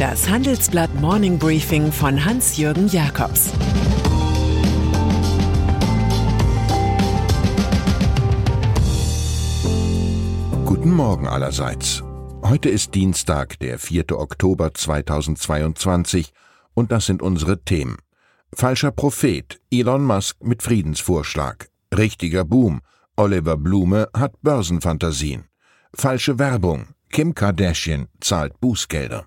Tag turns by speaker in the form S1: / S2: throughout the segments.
S1: Das Handelsblatt Morning Briefing von Hans-Jürgen Jakobs
S2: Guten Morgen allerseits. Heute ist Dienstag, der 4. Oktober 2022 und das sind unsere Themen. Falscher Prophet, Elon Musk mit Friedensvorschlag. Richtiger Boom, Oliver Blume hat Börsenfantasien. Falsche Werbung, Kim Kardashian zahlt Bußgelder.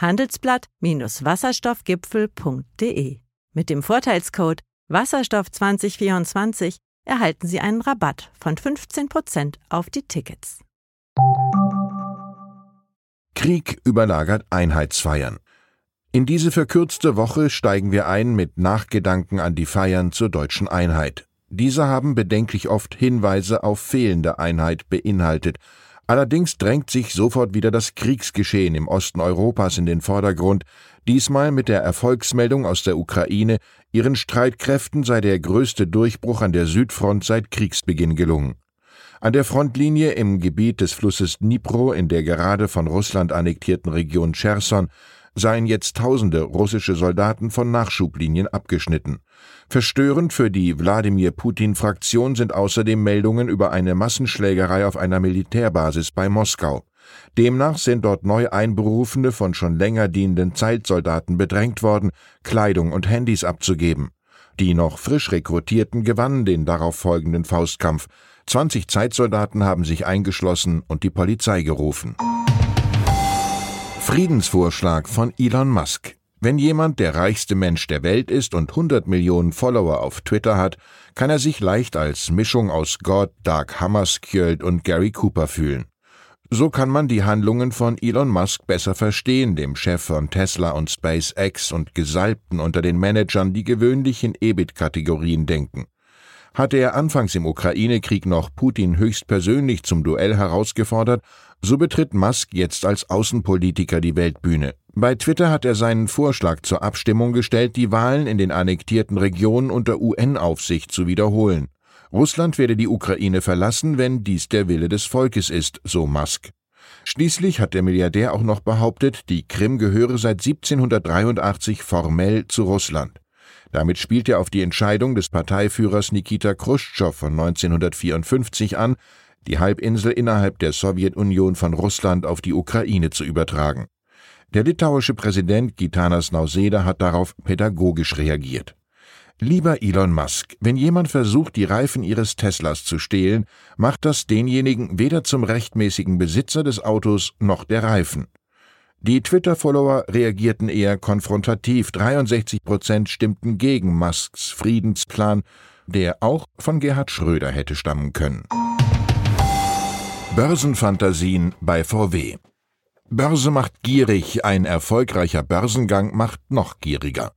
S3: handelsblatt-wasserstoffgipfel.de. Mit dem Vorteilscode Wasserstoff 2024 erhalten Sie einen Rabatt von 15% auf die Tickets.
S2: Krieg überlagert Einheitsfeiern. In diese verkürzte Woche steigen wir ein mit Nachgedanken an die Feiern zur deutschen Einheit. Diese haben bedenklich oft Hinweise auf fehlende Einheit beinhaltet. Allerdings drängt sich sofort wieder das Kriegsgeschehen im Osten Europas in den Vordergrund, diesmal mit der Erfolgsmeldung aus der Ukraine, ihren Streitkräften sei der größte Durchbruch an der Südfront seit Kriegsbeginn gelungen. An der Frontlinie im Gebiet des Flusses Dnipro in der gerade von Russland annektierten Region Cherson seien jetzt tausende russische Soldaten von Nachschublinien abgeschnitten. Verstörend für die Wladimir Putin-Fraktion sind außerdem Meldungen über eine Massenschlägerei auf einer Militärbasis bei Moskau. Demnach sind dort neu Einberufene von schon länger dienenden Zeitsoldaten bedrängt worden, Kleidung und Handys abzugeben. Die noch frisch Rekrutierten gewannen den darauf folgenden Faustkampf. 20 Zeitsoldaten haben sich eingeschlossen und die Polizei gerufen. Friedensvorschlag von Elon Musk. Wenn jemand der reichste Mensch der Welt ist und 100 Millionen Follower auf Twitter hat, kann er sich leicht als Mischung aus Gott, Dark Hammarskjöld und Gary Cooper fühlen. So kann man die Handlungen von Elon Musk besser verstehen, dem Chef von Tesla und SpaceX und Gesalbten unter den Managern, die gewöhnlich in EBIT-Kategorien denken. Hatte er anfangs im Ukraine-Krieg noch Putin höchstpersönlich zum Duell herausgefordert, so betritt Musk jetzt als Außenpolitiker die Weltbühne. Bei Twitter hat er seinen Vorschlag zur Abstimmung gestellt, die Wahlen in den annektierten Regionen unter UN-Aufsicht zu wiederholen. Russland werde die Ukraine verlassen, wenn dies der Wille des Volkes ist, so Musk. Schließlich hat der Milliardär auch noch behauptet, die Krim gehöre seit 1783 formell zu Russland. Damit spielt er auf die Entscheidung des Parteiführers Nikita Khrushchev von 1954 an, die Halbinsel innerhalb der Sowjetunion von Russland auf die Ukraine zu übertragen. Der litauische Präsident Gitanas Nauseda hat darauf pädagogisch reagiert. Lieber Elon Musk, wenn jemand versucht, die Reifen Ihres Teslas zu stehlen, macht das denjenigen weder zum rechtmäßigen Besitzer des Autos noch der Reifen. Die Twitter-Follower reagierten eher konfrontativ. 63 Prozent stimmten gegen Musks Friedensplan, der auch von Gerhard Schröder hätte stammen können. Börsenfantasien bei VW. Börse macht gierig, ein erfolgreicher Börsengang macht noch gieriger.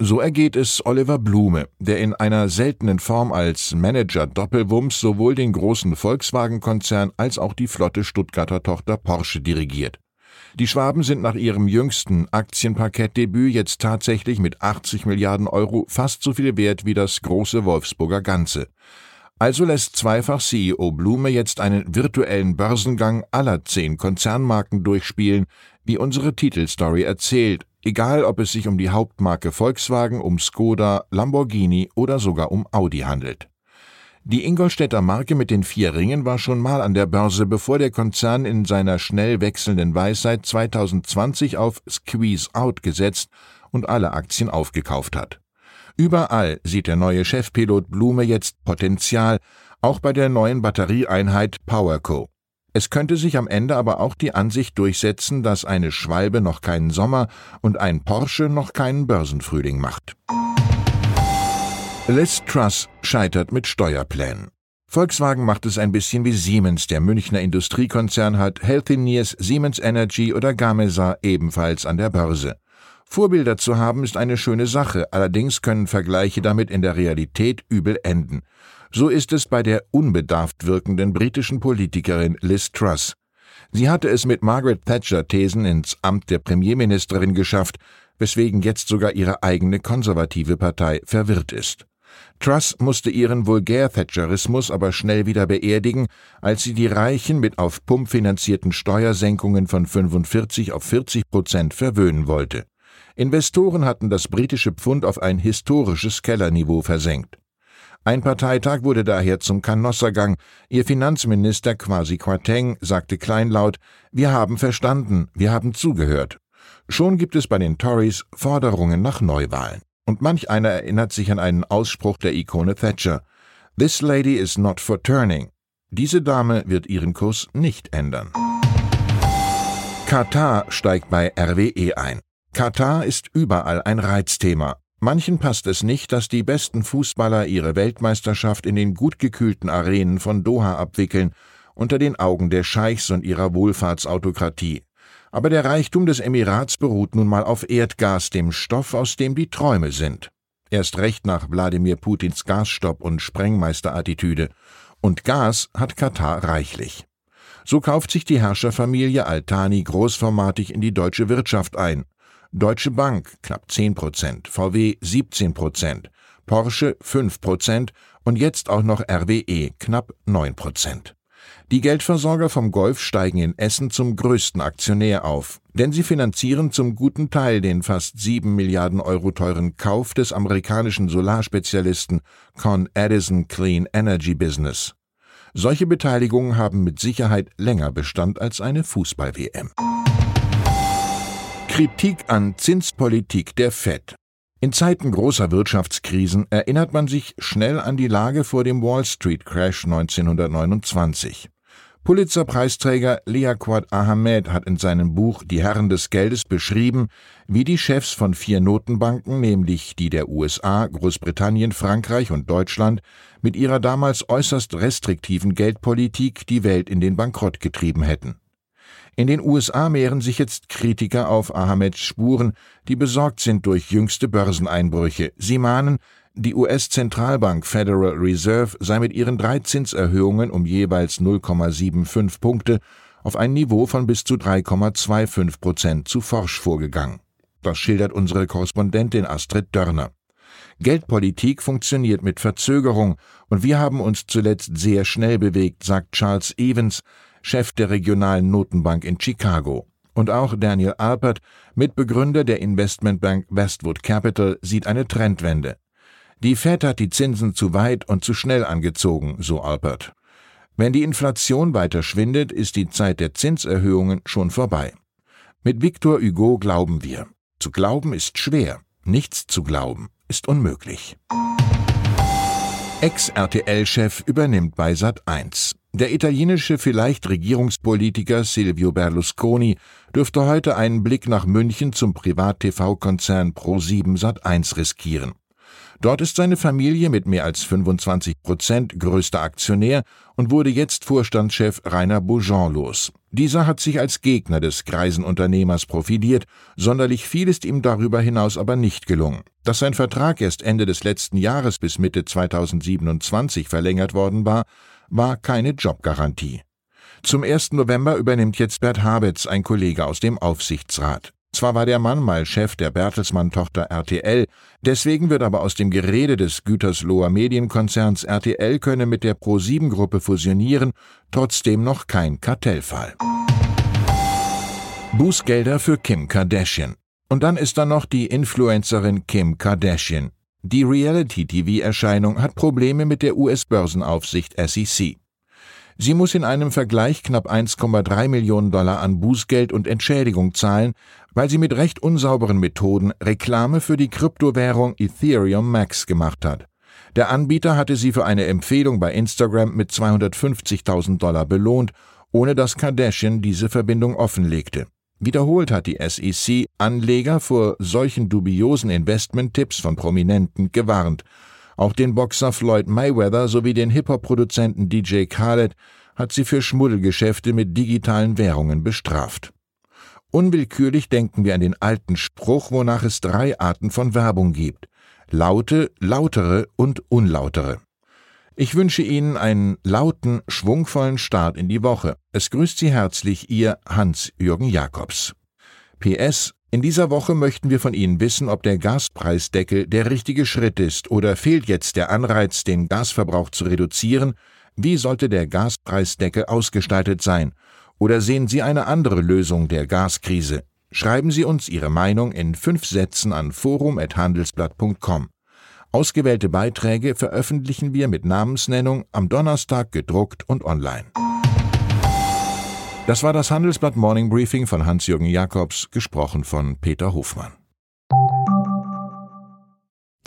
S2: So ergeht es Oliver Blume, der in einer seltenen Form als Manager Doppelwumms sowohl den großen Volkswagen-Konzern als auch die flotte Stuttgarter Tochter Porsche dirigiert. Die Schwaben sind nach ihrem jüngsten Aktienparkettdebüt jetzt tatsächlich mit 80 Milliarden Euro fast so viel wert wie das große Wolfsburger Ganze. Also lässt zweifach CEO Blume jetzt einen virtuellen Börsengang aller zehn Konzernmarken durchspielen, wie unsere Titelstory erzählt, egal ob es sich um die Hauptmarke Volkswagen, um Skoda, Lamborghini oder sogar um Audi handelt. Die Ingolstädter Marke mit den vier Ringen war schon mal an der Börse, bevor der Konzern in seiner schnell wechselnden Weisheit 2020 auf Squeeze Out gesetzt und alle Aktien aufgekauft hat. Überall sieht der neue Chefpilot Blume jetzt Potenzial, auch bei der neuen Batterieeinheit PowerCo. Es könnte sich am Ende aber auch die Ansicht durchsetzen, dass eine Schwalbe noch keinen Sommer und ein Porsche noch keinen Börsenfrühling macht. Liz Truss scheitert mit Steuerplänen. Volkswagen macht es ein bisschen wie Siemens. Der Münchner Industriekonzern hat Healthineers, Siemens Energy oder Gamesa ebenfalls an der Börse. Vorbilder zu haben ist eine schöne Sache, allerdings können Vergleiche damit in der Realität übel enden. So ist es bei der unbedarft wirkenden britischen Politikerin Liz Truss. Sie hatte es mit Margaret Thatcher Thesen ins Amt der Premierministerin geschafft, weswegen jetzt sogar ihre eigene konservative Partei verwirrt ist. Truss musste ihren Vulgär-Thatcherismus aber schnell wieder beerdigen, als sie die Reichen mit auf Pump finanzierten Steuersenkungen von 45 auf 40 Prozent verwöhnen wollte. Investoren hatten das britische Pfund auf ein historisches Kellerniveau versenkt. Ein Parteitag wurde daher zum Kanossergang. Ihr Finanzminister Kwasi Kwarteng sagte kleinlaut, wir haben verstanden, wir haben zugehört. Schon gibt es bei den Tories Forderungen nach Neuwahlen. Und manch einer erinnert sich an einen Ausspruch der Ikone Thatcher. This lady is not for turning. Diese Dame wird ihren Kurs nicht ändern. Katar steigt bei RWE ein. Katar ist überall ein Reizthema. Manchen passt es nicht, dass die besten Fußballer ihre Weltmeisterschaft in den gut gekühlten Arenen von Doha abwickeln, unter den Augen der Scheichs und ihrer Wohlfahrtsautokratie. Aber der Reichtum des Emirats beruht nun mal auf Erdgas, dem Stoff, aus dem die Träume sind. Erst recht nach Wladimir Putins Gasstopp und Sprengmeisterattitüde. Und Gas hat Katar reichlich. So kauft sich die Herrscherfamilie Altani großformatig in die deutsche Wirtschaft ein. Deutsche Bank knapp 10 Prozent, VW 17 Prozent, Porsche 5 Prozent und jetzt auch noch RWE knapp 9 Prozent. Die Geldversorger vom Golf steigen in Essen zum größten Aktionär auf, denn sie finanzieren zum guten Teil den fast 7 Milliarden Euro teuren Kauf des amerikanischen Solarspezialisten Con Edison Clean Energy Business. Solche Beteiligungen haben mit Sicherheit länger Bestand als eine Fußball-WM. Kritik an Zinspolitik der Fed. In Zeiten großer Wirtschaftskrisen erinnert man sich schnell an die Lage vor dem Wall Street Crash 1929. Pulitzer-Preisträger Liaquat Ahmed hat in seinem Buch Die Herren des Geldes beschrieben, wie die Chefs von vier Notenbanken, nämlich die der USA, Großbritannien, Frankreich und Deutschland, mit ihrer damals äußerst restriktiven Geldpolitik die Welt in den Bankrott getrieben hätten. In den USA mehren sich jetzt Kritiker auf Ahmeds Spuren, die besorgt sind durch jüngste Börseneinbrüche. Sie mahnen, die US-Zentralbank Federal Reserve sei mit ihren drei Zinserhöhungen um jeweils 0,75 Punkte auf ein Niveau von bis zu 3,25 Prozent zu forsch vorgegangen. Das schildert unsere Korrespondentin Astrid Dörner. Geldpolitik funktioniert mit Verzögerung, und wir haben uns zuletzt sehr schnell bewegt, sagt Charles Evans, Chef der regionalen Notenbank in Chicago. Und auch Daniel Alpert, Mitbegründer der Investmentbank Westwood Capital, sieht eine Trendwende. Die Fed hat die Zinsen zu weit und zu schnell angezogen, so Alpert. Wenn die Inflation weiter schwindet, ist die Zeit der Zinserhöhungen schon vorbei. Mit Victor Hugo glauben wir. Zu glauben ist schwer, nichts zu glauben ist unmöglich. Ex-RTL-Chef übernimmt bei Sat 1. Der italienische vielleicht Regierungspolitiker Silvio Berlusconi dürfte heute einen Blick nach München zum Privat-TV-Konzern Pro7 Sat1 riskieren. Dort ist seine Familie mit mehr als 25 Prozent größter Aktionär und wurde jetzt Vorstandschef Rainer Beaujean los. Dieser hat sich als Gegner des greisen Unternehmers profiliert, sonderlich viel ist ihm darüber hinaus aber nicht gelungen. Dass sein Vertrag erst Ende des letzten Jahres bis Mitte 2027 verlängert worden war, war keine Jobgarantie. Zum 1. November übernimmt jetzt Bert Habetz, ein Kollege aus dem Aufsichtsrat. Zwar war der Mann mal Chef der Bertelsmann-Tochter RTL, deswegen wird aber aus dem Gerede des Gütersloher Medienkonzerns RTL könne mit der Pro7-Gruppe fusionieren, trotzdem noch kein Kartellfall. Bußgelder für Kim Kardashian. Und dann ist da noch die Influencerin Kim Kardashian. Die Reality-TV-Erscheinung hat Probleme mit der US-Börsenaufsicht SEC. Sie muss in einem Vergleich knapp 1,3 Millionen Dollar an Bußgeld und Entschädigung zahlen, weil sie mit recht unsauberen Methoden Reklame für die Kryptowährung Ethereum Max gemacht hat. Der Anbieter hatte sie für eine Empfehlung bei Instagram mit 250.000 Dollar belohnt, ohne dass Kardashian diese Verbindung offenlegte. Wiederholt hat die SEC Anleger vor solchen dubiosen Investmenttipps von Prominenten gewarnt. Auch den Boxer Floyd Mayweather sowie den Hip-Hop-Produzenten DJ Khaled hat sie für Schmuddelgeschäfte mit digitalen Währungen bestraft. Unwillkürlich denken wir an den alten Spruch, wonach es drei Arten von Werbung gibt. Laute, lautere und unlautere. Ich wünsche Ihnen einen lauten, schwungvollen Start in die Woche. Es grüßt Sie herzlich Ihr Hans-Jürgen Jakobs. PS in dieser Woche möchten wir von Ihnen wissen, ob der Gaspreisdeckel der richtige Schritt ist oder fehlt jetzt der Anreiz, den Gasverbrauch zu reduzieren. Wie sollte der Gaspreisdeckel ausgestaltet sein? Oder sehen Sie eine andere Lösung der Gaskrise? Schreiben Sie uns Ihre Meinung in fünf Sätzen an forum.handelsblatt.com. Ausgewählte Beiträge veröffentlichen wir mit Namensnennung am Donnerstag gedruckt und online. Das war das Handelsblatt Morning Briefing von Hans-Jürgen Jakobs, gesprochen von Peter Hofmann.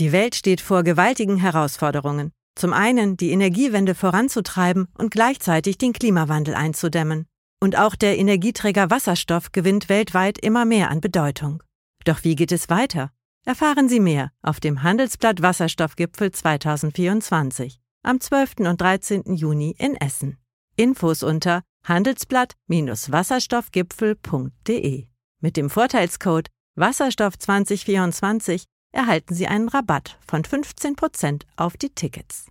S3: Die Welt steht vor gewaltigen Herausforderungen. Zum einen die Energiewende voranzutreiben und gleichzeitig den Klimawandel einzudämmen. Und auch der Energieträger Wasserstoff gewinnt weltweit immer mehr an Bedeutung. Doch wie geht es weiter? Erfahren Sie mehr auf dem Handelsblatt Wasserstoffgipfel 2024 am 12. und 13. Juni in Essen. Infos unter handelsblatt-wasserstoffgipfel.de. Mit dem Vorteilscode Wasserstoff 2024 erhalten Sie einen Rabatt von 15% auf die Tickets.